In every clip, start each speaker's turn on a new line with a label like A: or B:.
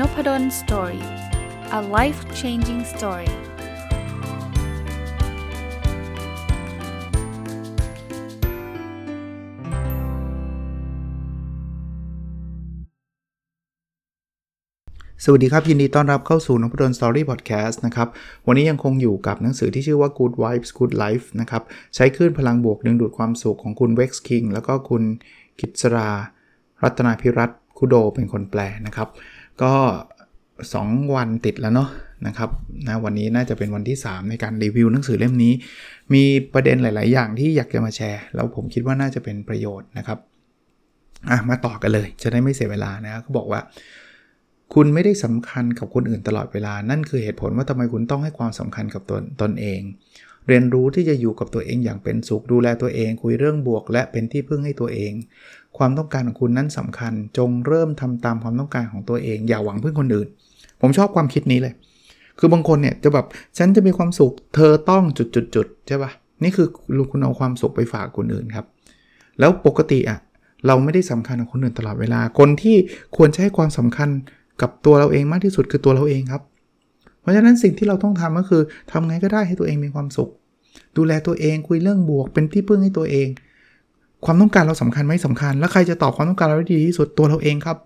A: Nopadol Story a life changing story สวัสดีครับ ยินดีต้อนรับเข้าสู่นพดล Story พอดแคสต์นะครับ วันนี้ยังคงอยู่กับหนังสือที่ชื่อว่า Good Vibes Good Life นะครับ ใช้คลื่นพลังบวกดึงดูดความสุขของคุณ Vex King แล้วก็คุณกิตสรา รัตนาพิรัตคุโดเป็นคนแปลนะครับ ก็ 2 วันติดแล้วเนาะนะครับนะวันนี้น่าจะเป็นวันที่ 3 ในการรีวิวหนังสือเล่มนี้ มีประเด็นหลาย ๆ อย่างที่อยากจะมาแชร์ แล้วผมคิดว่าน่าจะเป็นประโยชน์นะครับอะมาต่อกันเลยจะได้ไม่เสียเวลานะเขาบอกว่า คุณไม่ได้สำคัญกับคนอื่นตลอดเวลา นั่นคือเหตุผลว่าทำไมคุณต้องให้ความสำคัญกับตนตนเอง เรียนรู้ที่จะอยู่กับตัวเองอย่างเป็นสุขดูแลตัวเอง คุยเรื่องบวก และเป็นที่พึ่งให้ตัวเอง ความต้องการของคุณนั้นสำคัญ จงเริ่มทำตามความต้องการของตัวเอง อย่าหวังพึ่งคนอื่น ผมชอบความคิดนี้เลย คือบางคนเนี่ยจะแบบฉันจะมีความสุข เธอต้องจุดๆๆใช่ปะนี่คือคุณเอาความสุขไปฝากคนอื่นครับ แล้วปกติอะเราไม่ได้สำคัญกับคนอื่นตลอดเวลา คนที่ควรจะให้ความสำคัญกับตัวเราเองมากที่สุดคือตัวเราเองครับ เพราะฉะนั้นสิ่งที่เราต้องทำก็คือทำไงก็ได้ให้ตัวเองมีความสุข ดูแลตัวเองคุยเรื่องบวกเป็นที่พึ่งให้ตัวเอง ความต้องการเราสำคัญไหมสำคัญ แล้วใครจะตอบความต้องการเราได้ดีที่สุดตัวเราเองครับ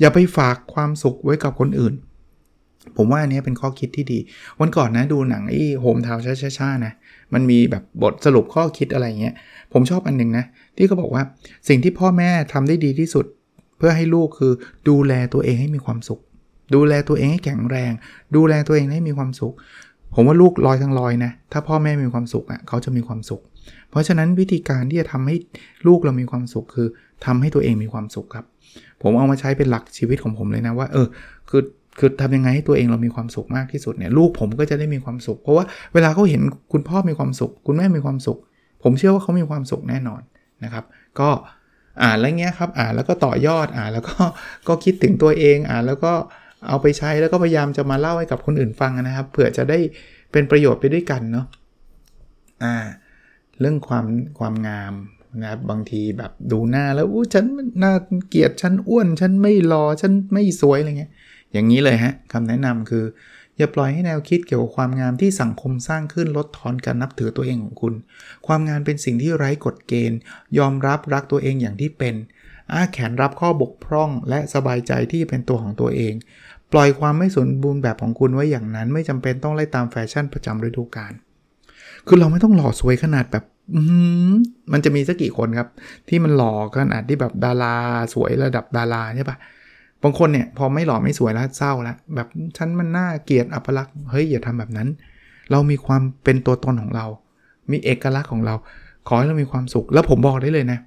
A: อย่าไปฝากความสุขไว้กับคนอื่น ผมว่าอันนี้เป็นข้อคิดที่ดี วันก่อนนะดูหนังไอ้โฮมทาวช้าช้านะ มันมีแบบบทสรุปข้อคิดอะไรเงี้ย ผมชอบอันนึงนะ ที่เขาบอกว่าสิ่งที่พ่อแม่ทำได้ดีที่สุด เพื่อให้ลูกคือดูแลตัวเองให้มีความสุข ดูแลตัวเองให้แข็งแรง ดูแลตัวเองให้มีความสุข ผมว่าลูกลอยทั้งลอยนะ ถ้าพ่อแม่มีความสุขอะเขาจะมีความสุข เพราะฉะนั้นวิธีการที่จะทำให้ลูกเรามีความสุขคือทำให้ตัวเองมีความสุขครับ ผมเอามาใช้เป็นหลักชีวิตของผมเลยนะว่า เออ คือคือทำยังไงให้ตัวเองเรามีความสุขมากที่สุดเนี่ยลูกผมก็จะได้มีความสุข เพราะว่าเวลาเขาเห็นคุณพ่อมีความสุข คุณแม่มีความสุข ผมเชื่อว่าเขามีความสุขแน่นอนนะครับ ก็อ่านแล้วเงี้ยครับ อ่านแล้วก็ต่อยอดอ่านแล้วก็ก็คิดถึงตัวเองอ่านแล้วก็ เอาไปใช้แล้วก็พยายามจะมาเล่าให้กับคนอื่นฟังนะครับเผื่อจะได้เป็นประโยชน์ไปด้วยกันเนาะอ่าเรื่องความความงามนะครับบางทีแบบดูหน้าแล้วอู้ฉันน่าเกลียดฉันอ้วน ฉันไม่รอฉันไม่สวยอะไรเงี้ยอย่างนี้เลยฮะคำแนะนำคือ อย่าปล่อยให้แนวคิดเกี่ยวกับความงามที่สังคมสร้างขึ้นลดทอนการนับถือตัวเองของคุณ ความงามเป็นสิ่งที่ไร้กฎเกณฑ์ ยอมรับรักตัวเองอย่างที่เป็นอ้าแขนรับข้อบกพร่องและสบายใจที่เป็นตัวของตัวเอง ปล่อยความไม่สมบูรณ์แบบของคุณไว้อย่างนั้น ไม่จำเป็นต้องไล่ตามแฟชั่นประจำฤดูกาลคือเราไม่ต้องหล่อสวยขนาดแบบมันจะมีสักกี่คนครับ ที่มันหล่อขนาดที่แบบดาราสวยระดับดาราใช่ปะบางคนเนี่ยพอไม่หล่อไม่สวยแล้วเศร้าแล้วแบบฉันมันน่าเกลียดอัปลักษณ์เฮ้ยอย่าทำแบบนั้น เรามีความเป็นตัวตนของเรา มีเอกลักษณ์ของเรา ขอให้เรามีความสุข แล้วผมบอกได้เลยนะ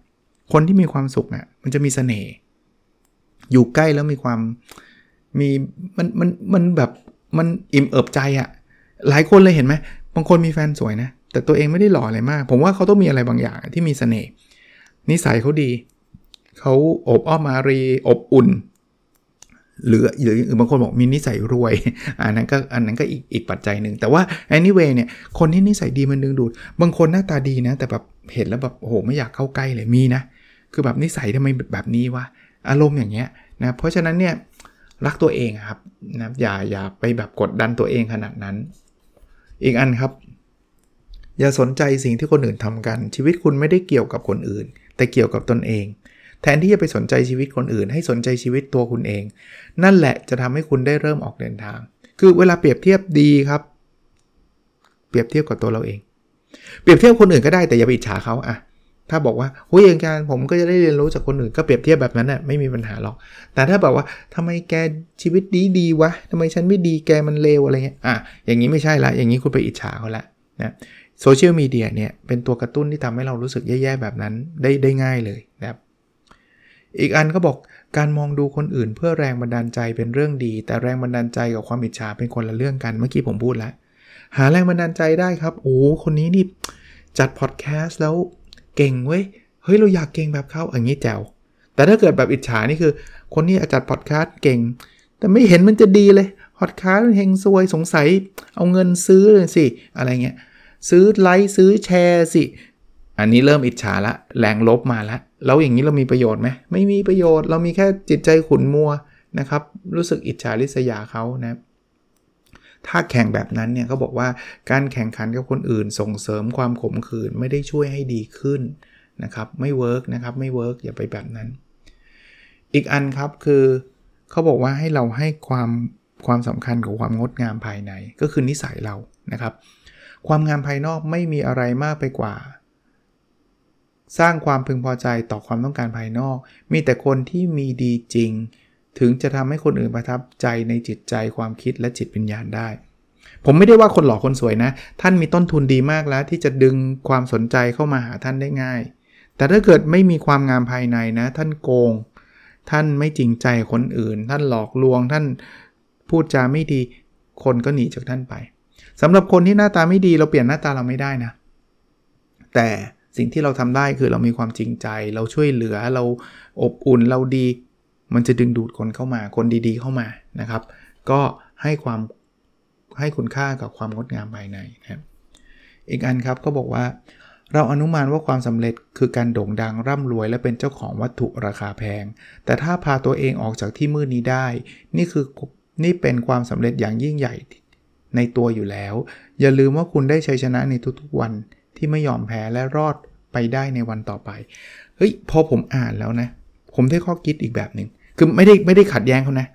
A: คนที่มีความสุขเนี่ยมันจะมีเสน่ห์อยู่ใกล้แล้วมีความ มีมันมันมันแบบมันอิ่มเอิบใจอะ่ะหลายคนเลยเห็นไหมบางคนมีแฟนสวยนะ แต่ตัวเองไม่ได้หล่ออะไรมาก ผมว่าเขาต้องมีอะไรบางอย่างที่มีสเสน่ห์นิสัยเขาดี เขาอบอ้อมอารีอบอุ่น หรือหรือบางคนบอกมีนิสัยรวย อันนั้นก็อันนั้นก็อีกอีกปัจจัยหนึ่ง แต่ว่า anyway เนี่ยคนที่นิสัยดีมันดึงดูด บางคนหน้าตาดีนะ แต่แบบเห็นแล้วแบบโอ้โหไม่อยากเข้าใกล้เลยมีนะ คือแบบนิสัยทำไมแบบนี้วะอารมณ์อย่างเงี้ยนะเพราะฉะนั้นเนี่ย รักตัวเองครับนะอย่าอย่าไปแบบกดดันตัวเองขนาดนั้น อีกอันครับ อย่าสนใจสิ่งที่คนอื่นทำกัน ชีวิตคุณไม่ได้เกี่ยวกับคนอื่น แต่เกี่ยวกับตนเอง แทนที่จะไปสนใจชีวิตคนอื่น ให้สนใจชีวิตตัวคุณเอง นั่นแหละจะทำให้คุณได้เริ่มออกเดินทาง คือเวลาเปรียบเทียบดีครับ เปรียบเทียบกับตัวเราเอง เปรียบเทียบคนอื่นก็ได้แต่อย่าไปอิจฉาเขาอะ ถ้าบอกว่าเฮ้ยอาจารย์ผมก็จะได้เรียนรู้จากคนอื่นก็เปรียบเทียบแบบนั้นน่ะไม่มีปัญหาหรอก แต่ถ้าแบอกว่าทำไมแกชีวิตดีดีวะทำไมฉันไม่ดีแกมันเลวอะไรเงี้ยอะอย่างนี้ไม่ใช่ละอย่างนี้คุณไปอิจฉาเขาละนะโซเชียลมีเดียเนี่ยเป็นตัวกระตุ้นที่ทำให้เรารู้สึกแย่ๆแบบนั้นได้ได้ง่ายเลยนะครับอีกอันก็บอกการมองดูคนอื่นเพื่อแรงบันดาลใจเป็นเรื่องดี แต่แรงบันดาลใจกับความอิจฉาเป็นคนละเรื่องกันเมื่อกี้ผมพูดแล้วหาแรงบันดาลใจได้ครับโอ้คนนี้นี่จัดพอดแคสต์แล้ว เก่งเว้ย เฮ้ยเราอยากเก่งแบบเขาอย่างนี้แจ๋วแต่ถ้าเกิดแบบอิจฉานี่คือ คนที่อาจัดพอดคาสต์เก่ง แต่ไม่เห็นมันจะดีเลยพอดคาสต์เฮงซวยสงสัยเอาเงินซื้อเลยสิ อะไรเงี้ยซื้อไลค์ซื้อแชร์สิ อันนี้เริ่มอิจฉาละแรงลบมาละแล้วอย่างนี้เรามีประโยชน์ไหมไม่มีประโยชน์เรามีแค่จิตใจขุนมัวนะครับ รู้สึกอิจฉาริษยาเขานะ ถ้าแข่งแบบนั้นเนี่ยเขาบอกว่าการแข่งขันกับคนอื่นส่งเสริมความขมขื่นไม่ได้ช่วยให้ดีขึ้นนะครับไม่ work นะครับไม่ work อย่าไปแบบนั้น อีกอันครับคือเขาบอกว่าให้เราให้ความความสำคัญกับความงดงามภายในก็คือนิสัยเรานะครับ ความงามภายนอกไม่มีอะไรมากไปกว่า สร้างความพึงพอใจต่อความต้องการภายนอก มีแต่คนที่มีดีจริง ถึงจะทำให้คนอื่นประทับใจในจิตใจความคิดและจิตวิญญาณได้ ผมไม่ได้ว่าคนหล่อคนสวยนะ ท่านมีต้นทุนดีมากแล้ว ที่จะดึงความสนใจเข้ามาหาท่านได้ง่าย แต่ถ้าเกิดไม่มีความงามภายในนะ ท่านโกง ท่านไม่จริงใจคนอื่น ท่านหลอกลวง ท่านพูดจาไม่ดี คนก็หนีจากท่านไปสำหรับคนที่หน้าตาไม่ดีเราเปลี่ยนหน้าตาเราไม่ได้นะ แต่สิ่งที่เราทำได้คือเรามีความจริงใจ เราช่วยเหลือเราอบอุ่นเราดี มันจะดึงดูดคนเข้ามาคนดีๆเข้ามานะครับ ก็ให้ความให้คุณค่ากับความงดงามภายในนะครับอีกอันครับก็บอกว่า เราอนุมานว่าความสำเร็จคือการโด่งดังร่ำรวย และเป็นเจ้าของวัตถุราคาแพง แต่ถ้าพาตัวเองออกจากที่มืดนี้ได้ นี่คือนี่เป็นความสำเร็จอย่างยิ่งใหญ่ในตัวอยู่แล้ว อย่าลืมว่าคุณได้ชัยชนะในทุกๆวันที่ไม่ยอมแพ้และรอดไปได้ในวันต่อไป เฮ้ยพอผมอ่านแล้วนะ ผมได้ข้อคิดอีกแบบหนึ่ง คือไม่ได้ไม่ได้ขัดแย้งเขานะ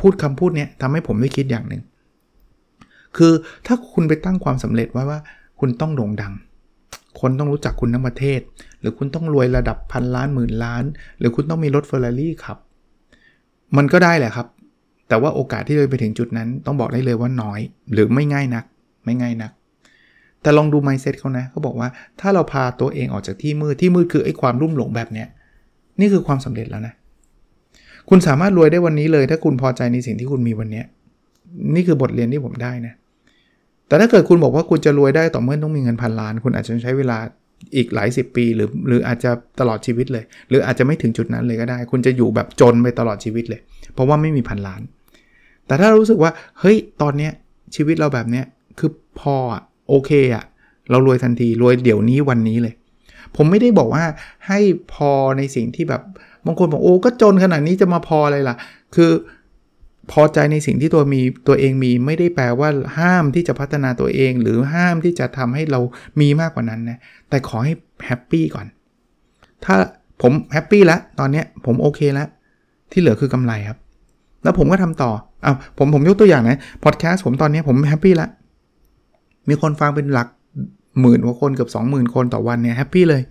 A: พูดคำพูดเนี้ยทำให้ผมได้คิดอย่างหนึ่ง คือถ้าคุณไปตั้งความสำเร็จไว้ว่า คุณต้องโด่งดัง คนต้องรู้จักคุณทั้งประเทศ หรือคุณต้องรวยระดับพันล้านหมื่นล้าน หรือคุณต้องมีรถเฟอร์รารี่ขับ มันก็ได้แหละครับ แต่ว่าโอกาสที่จะไปถึงจุดนั้น ต้องบอกได้เลยว่าน้อย หรือไม่ง่ายนัก ไม่ง่ายนักแต่ลองดู mindset เขานะเขาบอกว่าถ้าเราพาตัวเองออกจากที่มืดที่มืดคือไอ้ความรุ่มหลงแบบเนี้ยนี่คือความสำเร็จแล้วนะ คุณสามารถรวยได้วันนี้เลย ถ้าคุณพอใจในสิ่งที่คุณมีวันนี้นี่คือบทเรียนที่ผมได้นะ แต่ถ้าเกิดคุณบอกว่าคุณจะรวยได้ต่อเมื่อต้องมีเงินพันล้าน คุณอาจจะใช้เวลาอีกหลายสิบปี หรือหรืออาจจะตลอดชีวิตเลย หรืออาจจะไม่ถึงจุดนั้นเลยก็ได้ คุณจะอยู่แบบจนไปตลอดชีวิตเลย เพราะว่าไม่มีพันล้าน แต่ถ้ารู้สึกว่าเฮ้ยตอนเนี้ยชีวิตเราแบบเนี้ยคือพออะโอเคอะเรารวยทันทีรวยเดี๋ยวนี้วันนี้เลย ผมไม่ได้บอกว่าให้พอในสิ่งที่แบบ บางคนบอกโอ้ก็จนขนาดนี้จะมาพออะไรล่ะ คือพอใจในสิ่งที่ตัวมีตัวเองมีไม่ได้แปลว่าห้ามที่จะพัฒนาตัวเอง หรือห้ามที่จะทำให้เรามีมากกว่านั้นนะแต่ขอให้ happy ก่อน ถ้าผม happy แล้วตอนนี้ผมโอเคแล้ว ที่เหลือคือกำไรครับ แล้วผมก็ทำต่อเอาผมผมยกตัวอย่างนะพอดแคสต์ผมตอนนี้ผม happy และมีคนฟังเป็นหลักหมื่นกว่าคนเกือบ20,000 คนต่อวันเนี่ย happy เลย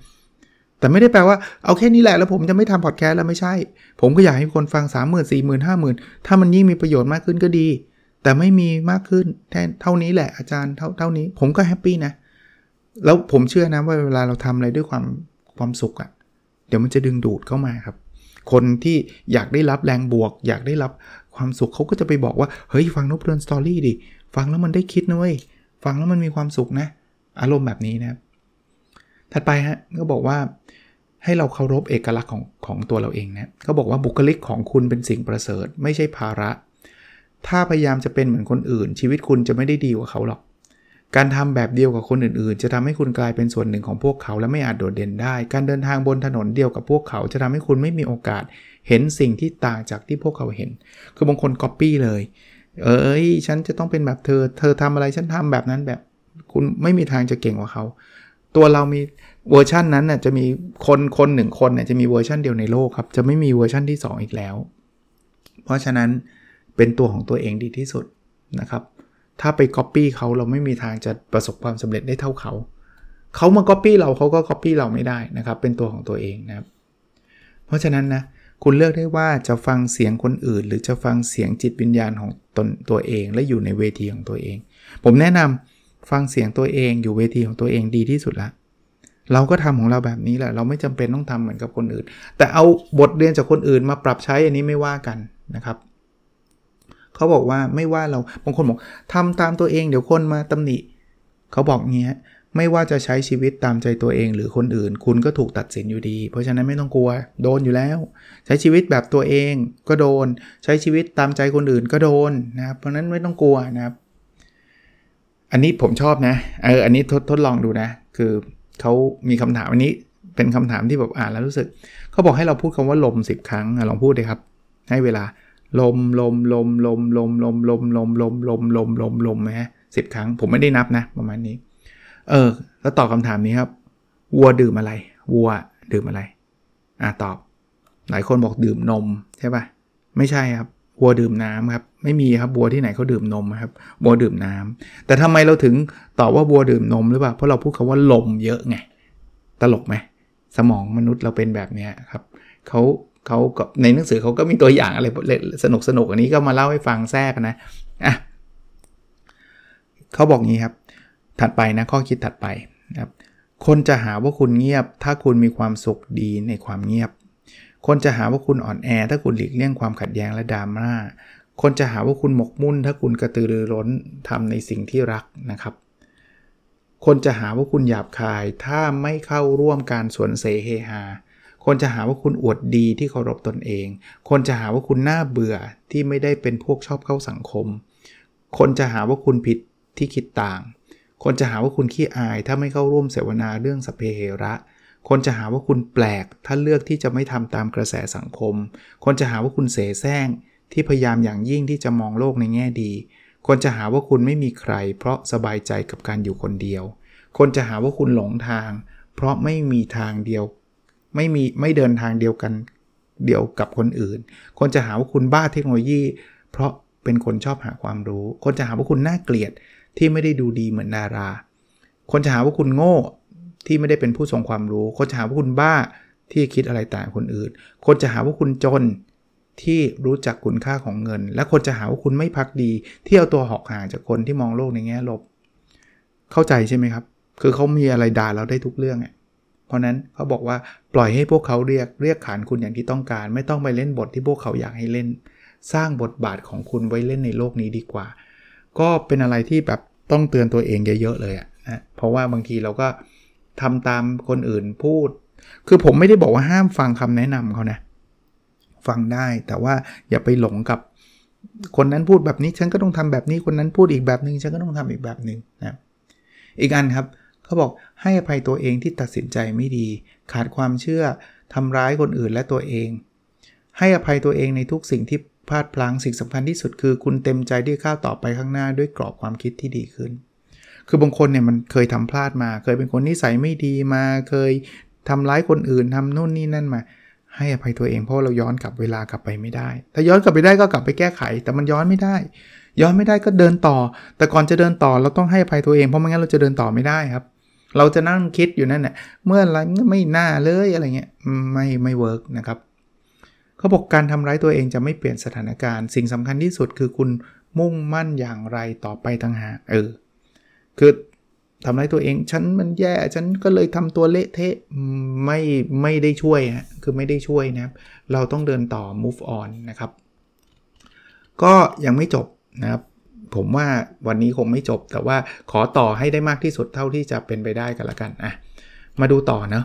A: แต่ไม่ได้แปลว่าเอาแค่นี้แหละแล้วผมจะไม่ทำพอดแคสต์แล้วไม่ใช่ ผมก็อยากให้คนฟัง 3 0 0 0 0 4 0 0 0 0 5 0,000 ถ้ามันยิ่งมีประโยชน์มากขึ้นก็ดี แต่ไม่มีมากขึ้นแทนเท่านี้แหละอาจารย์เท่าเท่านี้ผมก็ happy นะ แล้วผมเชื่อนะว่าเวลาเราทำอะไรด้วยความความสุขอะ่ะเดี๋ยวมันจะดึงดูดเข้ามาครับ คนที่อยากได้รับแรงบวก อยากได้รับความสุขเขาก็จะไปบอกว่าเฮ้ยฟังนพดล Story ดิฟังแล้วมันได้คิดนะเว้ยฟังแล้วมันมีความสุขนะ อารมณ์แบบนี้นะถัดไปฮะก็บอกว่า ให้เราเคารพเอกลักษณ์ของของตัวเราเองนะเขาบอกว่าบุคลิกของคุณเป็นสิ่งประเสริฐ ไม่ใช่ภาระ ถ้าพยายามจะเป็นเหมือนคนอื่น ชีวิตคุณจะไม่ได้ดีกว่าเขาหรอก การทำแบบเดียวกับคนอื่นๆ จะทำให้คุณกลายเป็นส่วนหนึ่งของพวกเขาและไม่อาจโดดเด่นได้ การเดินทางบนถนนเดียวกับพวกเขา จะทำให้คุณไม่มีโอกาสเห็นสิ่งที่ต่างจากที่พวกเขาเห็น คือบางคนก๊อปปี้เลย เอ้ย ฉันจะต้องเป็นแบบเธอ เธอทำอะไรฉันทำแบบนั้นแบบ คุณไม่มีทางจะเก่งกว่าเขา ตัวเรามี เวอร์ชันนั้นน่ะจะมีคนคนหนึ่งคนเนี่ยจะมีเวอร์ชันเดียวในโลกครับ จะไม่มีเวอร์ชันที่ 2 อีกแล้ว เพราะฉะนั้นเป็นตัวของตัวเองดีที่สุดนะครับ ถ้าไปก๊อปปี้เขาเราไม่มีทางจะประสบความสำเร็จได้เท่าเขาเขามาก๊อปปี้เราเขาก็ก๊อปปี้เราไม่ได้นะครับ เป็นตัวของตัวเองนะครับ เพราะฉะนั้นนะคุณเลือกได้ว่าจะฟังเสียงคนอื่น หรือจะฟังเสียงจิตวิญญาณของตนตัวเอง และอยู่ในเวทีของตัวเอง ผมแนะนำฟังเสียงตัวเองอยู่เวทีของตัวเองดีที่สุดละ เราก็ทำของเราแบบนี้แหละ เราไม่จำเป็นต้องทำเหมือนกับคนอื่น แต่เอาบทเรียนจากคนอื่นมาปรับใช้อันนี้ไม่ว่ากันนะครับเขาบอกว่าไม่ว่าเราบางคนบอกทำตามตัวเองเดี๋ยวคนมาตำหนิเขาบอกเงี้ยไม่ว่าจะใช้ชีวิตตามใจตัวเองหรือคนอื่น คุณก็ถูกตัดสินอยู่ดี เพราะฉะนั้นไม่ต้องกลัว โดนอยู่แล้ว ใช้ชีวิตแบบตัวเองก็โดน ใช้ชีวิตตามใจคนอื่นก็โดนนะครับเพราะนั้นไม่ต้องกลัวนะครับ อันนี้ผมชอบนะเอออันนี้ทดทดลองดูนะ คือ เขามีคำถามอันนี้เป็นคำถามที่แบบอ่านแล้วรู้สึก เขาบอกให้เราพูดคำว่าลม 10 ครั้งลองพูดเลยครับ ให้เวลาลมลมลมลมลมลมลมลมลมลมลมลมลมไหมฮะสิบครั้ง ผมไม่ได้นับนะ ประมาณนี้ เออ แล้วตอบคำถามนี้ครับ วัวดื่มอะไร วัวดื่มอะไร อ่าตอบ หลายคนบอกดื่มนมใช่ปะไม่ใช่ครับ วัวดื่มน้ำครับ ไม่มีครับวัวที่ไหนเขาดื่มนมครับวัวดื่มน้ำแต่ทำไมเราถึงตอบว่าวัวดื่มนมหรือเปล่าเพราะเราพูดคาว่าลมเยอะไงตลกไหมสมองมนุษย์เราเป็นแบบนี้ครับเขาเขาก็ในหนังสือเขาก็มีตัวอย่างอะไรสนุกสนุกอันนี้ก็มาเล่าให้ฟังแทรกนะอะเขาบอกงี้ครับ ถัดไปนะข้อคิดถัดไปนะครับคนจะหาว่าคุณเงียบ ถ้าคุณมีความสุขดีในความเงียบ คนจะหาว่าคุณอ่อนแอ ถ้าคุณหลีกเลี่ยงความขัดแย้งและดราม่า คนจะหาว่าคุณหมกมุ่น ถ้าคุณกระตือรือร้นทำในสิ่งที่รักนะครับ คนจะหาว่าคุณหยาบคาย ถ้าไม่เข้าร่วมการสวนเสเฮฮา คนจะหาว่าคุณอวดดีที่เคารพตนเอง คนจะหาว่าคุณน่าเบื่อที่ไม่ได้เป็นพวกชอบเข้าสังคม คนจะหาว่าคุณผิดที่คิดต่าง คนจะหาว่าคุณขี้อาย ถ้าไม่เข้าร่วมเสวนาเรื่องสเปเหระคนจะหาว่าคุณแปลก ถ้าเลือกที่จะไม่ทำตามกระแสสังคม คนจะหาว่าคุณเสแสร้ง ที่พยายามอย่างยิ่งที่จะมองโลกในแง่ดี คนจะหาว่าคุณไม่มีใคร เพราะสบายใจกับการอยู่คนเดียว คนจะหาว่าคุณหลงทาง เพราะไม่มีทางเดียว ไม่มีไม่เดินทางเดียวกันเดียวกับคนอื่น คนจะหาว่าคุณบ้าเทคโนโลยี เพราะเป็นคนชอบหาความรู้ คนจะหาว่าคุณน่าเกลียดที่ไม่ได้ดูดีเหมือนดารา คนจะหาว่าคุณโง่ที่ไม่ได้เป็นผู้ทรงความรู้ คนจะหาว่าคุณบ้าที่คิดอะไรต่างคนอื่น คนจะหาว่าคุณจน ที่รู้จักคุณค่าของเงิน และคนจะหาว่าคุณไม่พักดี ที่เอาตัวหอกห่างจากคนที่มองโลกในแง่ลบ เข้าใจใช่ไหมครับ คือเขามีอะไรด่าเราได้ทุกเรื่องอะเพราะนั้นเขาบอกว่าปล่อยให้พวกเขาเรียกเรียกขานคุณอย่างที่ต้องการ ไม่ต้องไปเล่นบทที่พวกเขาอยากให้เล่น สร้างบทบาทของคุณไว้เล่นในโลกนี้ดีกว่า ก็เป็นอะไรที่แบบต้องเตือนตัวเองเยอะๆเลยอะนะเพราะว่าบางทีเราก็ทำตามคนอื่นพูด คือผมไม่ได้บอกว่าห้ามฟังคำแนะนำเขานะ ฟังได้ แต่ว่าอย่าไปหลงกับ คนนั้นพูดแบบนี้ฉันก็ต้องทำแบบนี้คนนั้นพูดอีกแบบหนึง่งฉันก็ต้องทำอีกแบบหนึ่งนะอีกอันครับเขาบอกให้อภัยตัวเองที่ตัดสินใจไม่ดี ขาดความเชื่อทำร้ายคนอื่นและตัวเอง ให้อภัยตัวเองในทุกสิ่งที่พลาดพลั้งสิ่งสำคัญที่สุดคือ คุณเต็มใจที่ก้าวต่อไปข้างหน้าด้วยกรอบความคิดที่ดีขึ้น คือบางคนเนี่ยมันเคยทำพลาดมา เคยเป็นคนนิสัยไม่ดีมา เคยทำร้ายคนอื่นทำนู่นนี่นั่นมา ให้อภัยตัวเองเพราะเราย้อนกลับเวลากลับไปไม่ได้ ถ้าย้อนกลับไปได้ก็กลับไปแก้ไข แต่มันย้อนไม่ได้ ย้อนไม่ได้ก็เดินต่อ แต่ก่อนจะเดินต่อเราต้องให้อภัยตัวเองเพราะไม่งั้นเราจะเดินต่อไม่ได้ครับ เราจะนั่งคิดอยู่นั่นแหละเมื่อไรไม่น่าเลยอะไรเงี้ยไม่ไม่เวิร์กนะครับเขาบอกการทำร้ายตัวเองจะไม่เปลี่ยนสถานการณ์ สิ่งสำคัญที่สุดคือคุณมุ่งมั่นอย่างไรต่อไปต่างหากเออคือ ทำร้ายตัวเอง ฉันมันแย่ ฉันก็เลยทำตัวเละเทะ ไม่ไม่ได้ช่วยฮะ คือไม่ได้ช่วยนะครับ เราต้องเดินต่อ move on นะครับ ก็ยังไม่จบนะครับ ผมว่าวันนี้คงไม่จบ แต่ว่าขอต่อให้ได้มากที่สุดเท่าที่จะเป็นไปได้กันละกันอะมาดูต่อเนะ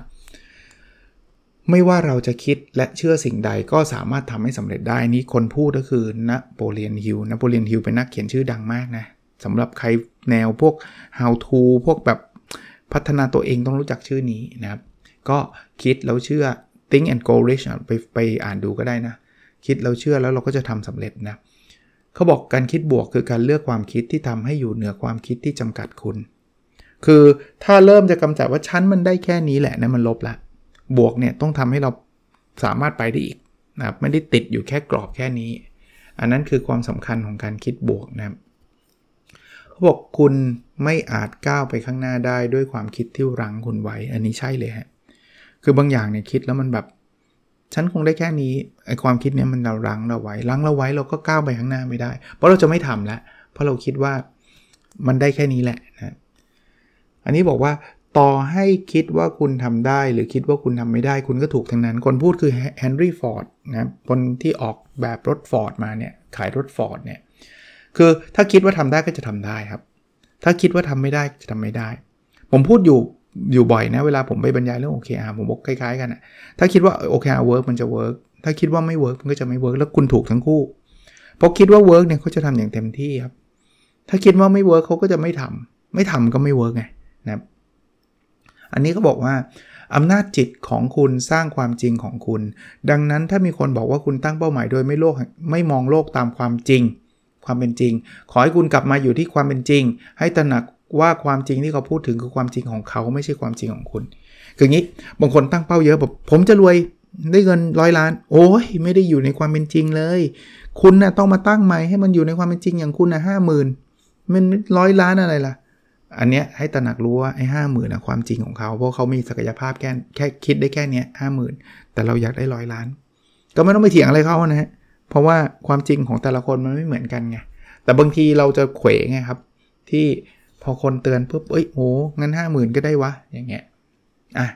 A: ไม่ว่าเราจะคิดและเชื่อสิ่งใดก็สามารถทำให้สำเร็จได้นี่คนพูดก็คือ นโปเลียนฮิลนโปเลียนฮิลเป็นนักเขียนชื่อดังมากนะ สำหรับใครแนวพวก how to พวกแบบพัฒนาตัวเองต้องรู้จักชื่อนี้นะครับ ก็คิดแล้วเชื่อ think and go rich ไปไปอ่านดูก็ได้นะ คิดแล้วเชื่อแล้วเราก็จะทำสำเร็จนะเขาบอกการคิดบวกคือการเลือกความคิดที่ทำให้อยู่เหนือความคิดที่จำกัดคุณ คือถ้าเริ่มจะกำจัดว่าชั้นมันได้แค่นี้แหละนะมันลบละ บวกเนี่ยต้องทำให้เราสามารถไปได้อีกนะครับไม่ได้ติดอยู่แค่กรอบแค่นี้ อันนั้นคือความสำคัญของการคิดบวกนะครับ บอกคุณไม่อาจก้าวไปข้างหน้าได้ด้วยความคิดที่รั้งคุณไว้ อันนี้ใช่เลยฮะ คือบางอย่างเนี่ยคิดแล้วมันแบบ ฉันคงได้แค่นี้ ไอความคิดเนี้ยมันเรารั้งเราไว้ รั้งเราไว้เราก็ก้าวไปข้างหน้าไม่ได้ เพราะเราจะไม่ทำล้วเพราะเราคิดว่ามันได้แค่นี้แหละนะอันนี้บอกว่าต่อให้คิดว่าคุณทำได้หรือคิดว่าคุณทำไม่ได้ คุณก็ถูกทั้งนั้น คนพูดคือเฮนรี่ฟอร์ดนะคนที่ออกแบบรถฟอร์ดมาเนี่ยขายรถฟอร์ดเนี่ย คือถ้าคิดว่าทำได้ก็จะทำได้ครับ ถ้าคิดว่าทำไม่ได้จะทำไม่ได้ ผมพูดอยู่อยู่บ่อยนะเวลาผมไปบรรยายเรื่อง OKR ผมบอกคล้ายๆกันนะถ้าคิดว่า OKR work มันจะ work ถ้าคิดว่าไม่ work มันก็จะไม่ work แล้วคุณถูกทั้งคู่เพราะคิดว่า work เนี่ยเขาจะทำอย่างเต็มที่ครับ ถ้าคิดว่าไม่ work เขาก็จะไม่ทำไม่ทำก็ไม่ work ไงนะครับอันนี้ก็บอกว่าอำนาจจิตของคุณสร้างความจริงของคุณ ดังนั้นถ้ามีคนบอกว่าคุณตั้งเป้าหมายโดยไม่โลกไม่มองโลกตามความจริง ความเป็นจริง ขอให้คุณกลับมาอยู่ที่ความเป็นจริง ให้ตระหนักว่าความจริงที่เขาพูดถึงคือความจริงของเขาไม่ใช่ความจริงของคุณ คืองี้บางคนตั้งเป้าเยอะแบบผมจะรวยได้เงินร้อยล้าน โอ้ยไม่ได้อยู่ในความเป็นจริงเลย คุณนะ่ะต้องมาตั้งใหม่ให้มันอยู่ในความเป็นจริงอย่างคุณนะห้าหมื่นมันร้อยล้านอะไรล่ะ อันเนี้ยให้ตระหนักรู้ว่าไอ้ห้าหมื่นนะความจริงของเขา เพราะเขามีศักยภาพแค่แค่คิดได้แค่เนี้ยห้าหมื่นแต่เราอยากได้ร้อยล้าน ก็ไม่ต้องไปเถียงอะไรเขานะฮะ เพราะว่าความจริงของแต่ละคนมันไม่เหมือนกันไง แต่บางทีเราจะเขวไงครับ ที่พอคนเตือนปุ๊บเอ้ยโอ้งั้นห้าหมื่นก็ได้วะ อย่างเงี้ย อะ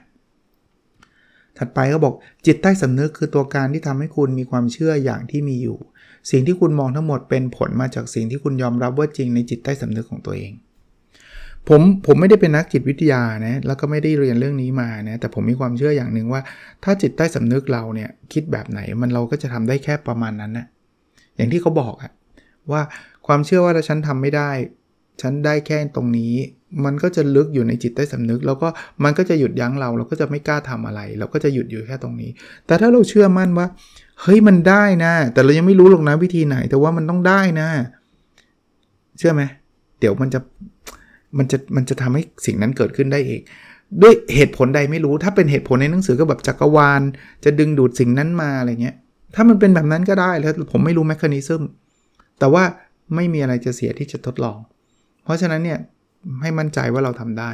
A: ถัดไปก็บอกจิตใต้สำนึกคือตัวการที่ทำให้คุณมีความเชื่ออย่างที่มีอยู่ สิ่งที่คุณมองทั้งหมดเป็นผลมาจากสิ่งที่คุณยอมรับว่าจริงในจิตใต้สำนึกของตัวเอง ผมผมไม่ได้เป็นนักจิตวิทยานะแล้วก็ไม่ได้เรียนเรื่องนี้มานะแต่ผมมีความเชื่ออย่างหนึ่งว่า ถ้าจิตใต้สำนึกเราเนี่ยคิดแบบไหนมันเราก็จะทำได้แค่ประมาณนั้นนะอย่างที่เขาบอกอะว่าความเชื่อว่าถ้าฉันทำไม่ได้ ฉันได้แค่ตรงนี้ มันก็จะลึกอยู่ในจิตใต้สำนึก แล้วก็มันก็จะหยุดยั้งเรา เราก็จะไม่กล้าทำอะไร เราก็จะหยุดอยู่แค่ตรงนี้ แต่ถ้าเราเชื่อมั่นว่าเฮ้ยมันได้นะ แต่เรายังไม่รู้หรอกนะวิธีไหน แต่ว่ามันต้องได้นะ เชื่อไหมเดี๋ยวมันจะ มันจะมันจะทำให้สิ่งนั้นเกิดขึ้นได้เองด้วยเหตุผลใดไม่รู้ ถ้าเป็นเหตุผลในหนังสือก็แบบจักรวาล จะดึงดูดสิ่งนั้นมาอะไรเงี้ย ถ้ามันเป็นแบบนั้นก็ได้แล้วผมไม่รู้แมคานิซึมแต่ว่าไม่มีอะไรจะเสียที่จะทดลอง เพราะฉะนั้นเนี่ยให้มั่นใจว่าเราทำได้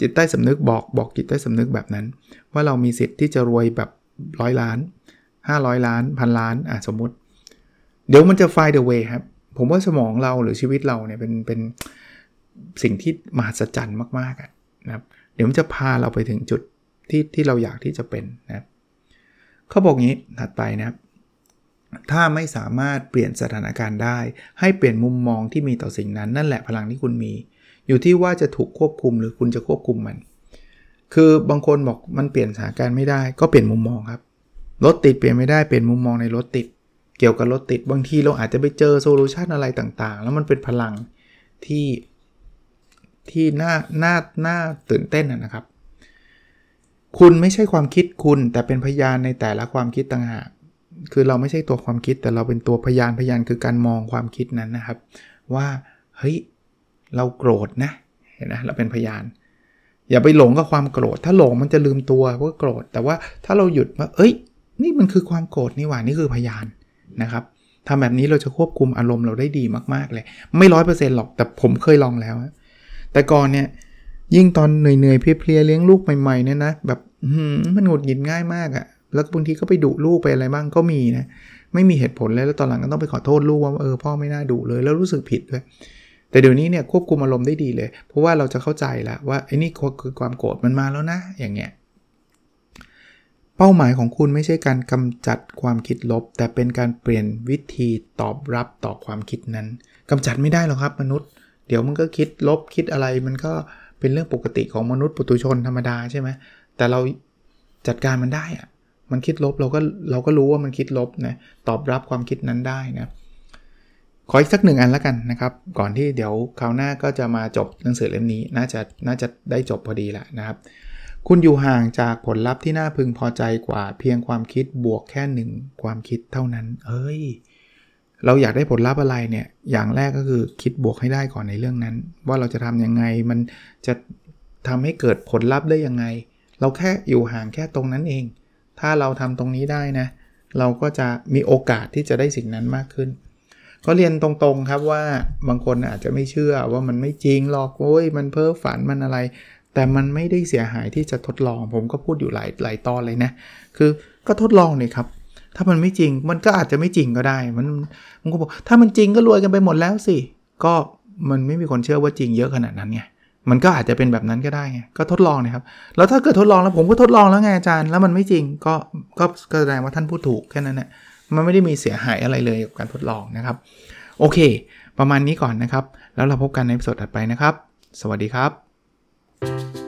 A: จิตใต้สำนึกบอกบอกจิตใต้สำนึกแบบนั้น ว่าเรามีสิทธิ์ที่จะรวยแบบร้อยล้าน 500 ล้านพันล้านอะสมมุติ เดี๋ยวมันจะ find the way ครับ ผมว่าสมองเราหรือชีวิตเราเนี่ยเป็นเป็น สิ่งที่มหัศจรรย์มากๆนะครับเดี๋ยวมันจะพาเราไปถึงจุดที่ที่เราอยากที่จะเป็นนะครับเขาบอกงี้ถัดไปนะครับ ถ้าไม่สามารถเปลี่ยนสถานการณ์ได้ ให้เปลี่ยนมุมมองที่มีต่อสิ่งนั้นนั่นแหละพลังที่คุณมี อยู่ที่ว่าจะถูกควบคุมหรือคุณจะควบคุมมัน คือบางคนบอกมันเปลี่ยนสถานการณ์ไม่ได้ก็เปลี่ยนมุมมองครับรถติดเปลี่ยนไม่ได้เปลี่ยนมุมมองในรถติด เกี่ยวกับรถติดบางทีเราอาจจะไปเจอโซลูชันอะไรต่างๆ แล้วมันเป็นพลังที่ ที่น่าน่าน่าตื่นเต้นนะครับ คุณไม่ใช่ความคิดคุณแต่เป็นพยานในแต่ละความคิดต่างหากคือเราไม่ใช่ตัวความคิดแต่เราเป็นตัวพยานพยานคือการมองความคิดนั้นนะครับ ว่าเฮ้ยเราโกรธนะเห็นไหมเราเป็นพยาน อย่าไปหลงกับความโกรธ ถ้าหลงมันจะลืมตัวว่าโกรธ แต่ว่าถ้าเราหยุดว่า เอ้ย นี่มันคือความโกรธนี่หว่านี่คือพยานนะครับทำแบบนี้เราจะควบคุมอารมณ์เราได้ดีมากๆเลย ไม่ร้อยเปอร์เซ็นต์หรอกแต่ผมเคยลองแล้ว แต่ก่อนเนี่ยยิ่งตอนเหนื่อยๆเพลียๆเลี้ยงลูกใหม่ๆเนี่ยนะแบบมันหงุดหงิดง่ายมากอะ่ะแล้วบางทีก็ไปดุลูกไปอะไรบ้างก็มีนะไม่มีเหตุผลเลยแล้วตอนหลังก็ต้องไปขอโทษลูกว่าเออพ่อไม่น่าดุเลยแล้วรู้สึกผิดด้วยแต่เดี๋ยวนี้เนี่ยควบคุมอารมณ์ได้ดีเลย เพราะว่าเราจะเข้าใจแล้วว่าไอ้นี่คือความโกรธมันมาแล้วนะอย่างเงี้ยเป้าหมายของคุณไม่ใช่การกำจัดความคิดลบ แต่เป็นการเปลี่ยนวิธีตอบรับต่อความคิดนั้นกำจัดไม่ได้หรอกครับมนุษย์ เดี๋ยวมันก็คิดลบคิดอะไรมันก็เป็นเรื่องปกติของมนุษย์ปุถุชนธรรมดาใช่ไหมแต่เราจัดการมันได้อะมันคิดลบเราก็เราก็รู้ว่ามันคิดลบนะตอบรับความคิดนั้นได้นะขออีกสักหนึ่งอันแล้วกันนะครับ ก่อนที่เดี๋ยวคราวหน้าก็จะมาจบหนังสือเล่มนี้น่าจะน่าจะได้จบพอดีแหละนะครับ คุณอยู่ห่างจากผลลัพธ์ที่น่าพึงพอใจกว่า เพียงความคิดบวกแค่หนึ่งความคิดเท่านั้น เอ้ย เราอยากได้ผลลัพธ์อะไรเนี่ย อย่างแรกก็คือคิดบวกให้ได้ก่อนในเรื่องนั้น ว่าเราจะทํำยังไง มันจะทำให้เกิดผลลัพธ์ได้ยังไง เราแค่อยู่ห่างแค่ตรงนั้นเอง ถ้าเราทำตรงนี้ได้นะ เราก็จะมีโอกาสที่จะได้สิ่งนั้นมากขึ้น ก็เรียนตรงๆครับว่าบางคนอาจจะไม่เชื่อว่ามันไม่จริงหรอกโอ้ยมันเพ้อฝันมันอะไร แต่มันไม่ได้เสียหายที่จะทดลอง ผมก็พูดอยู่หลายหลายตอนเลยนะ คือก็ทดลองนี่ครับ ถ้ามันไม่จริงมันก็อาจจะไม่จริงก็ได้ มันมันก็บอกถ้ามันจริงก็รวยกันไปหมดแล้วสิ ก็มันไม่มีคนเชื่อว่าจริงเยอะขนาดนั้นไงมันก็อาจจะเป็นแบบนั้นก็ได้ไงก็ทดลองนะครับ แล้วถ้าเกิดทดลองแล้วผมก็ทดลองแล้วไงอาจารย์ แล้วมันไม่จริงก็ก็แสดงว่าท่านพูดถูกแค่นั้นแหละมันไม่ได้มีเสียหายอะไรเลยกับการทดลองนะครับ โอเค ประมาณนี้ก่อนนะครับ แล้วเราพบกันในสดถัดไปนะครับ สวัสดีครับ